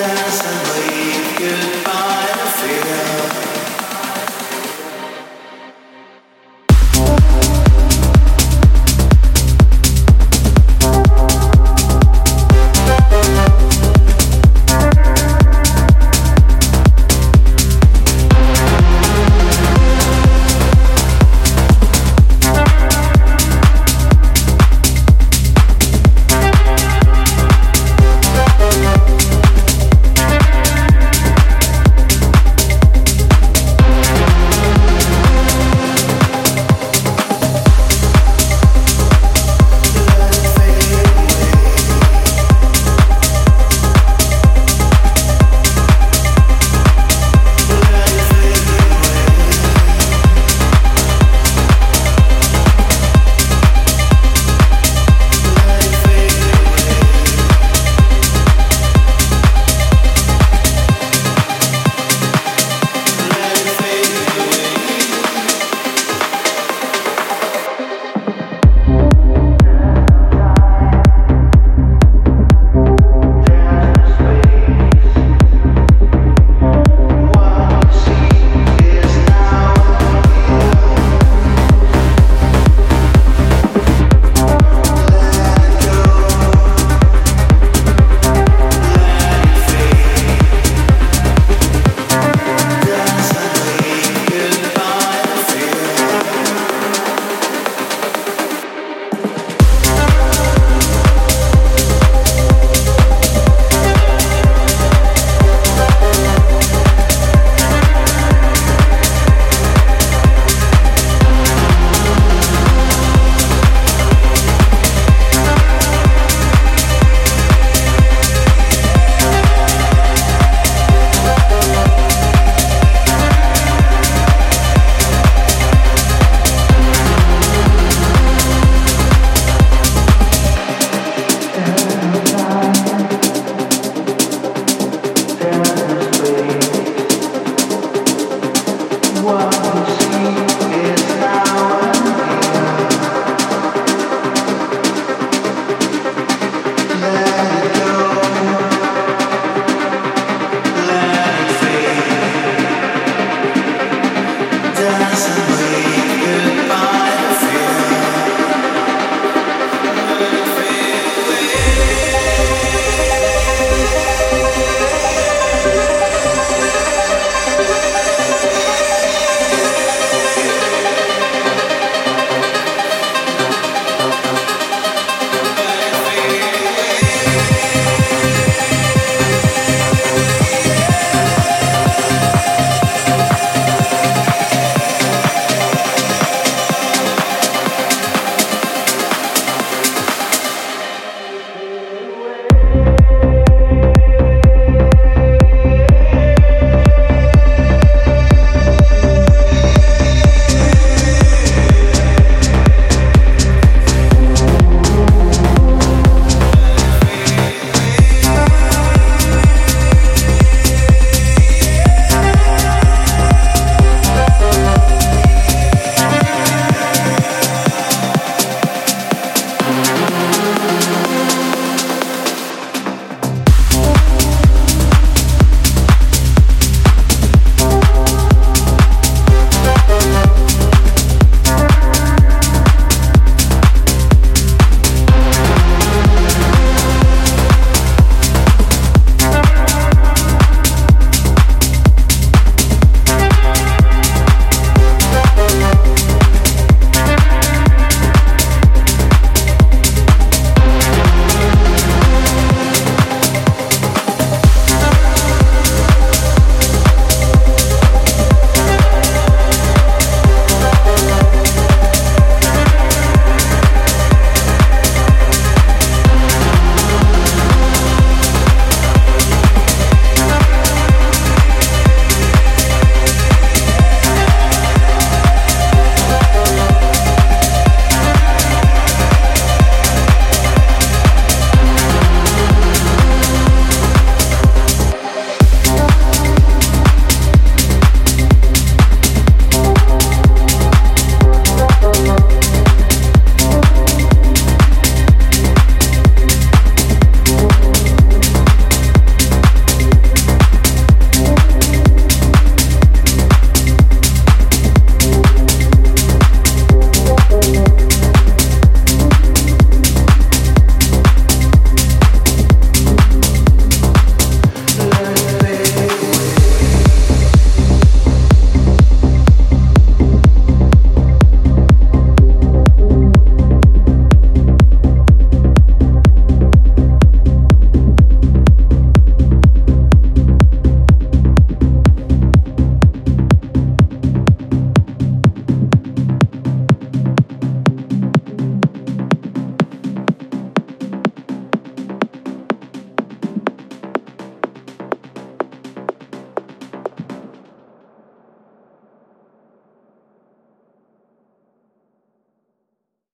dance and wave goodbye.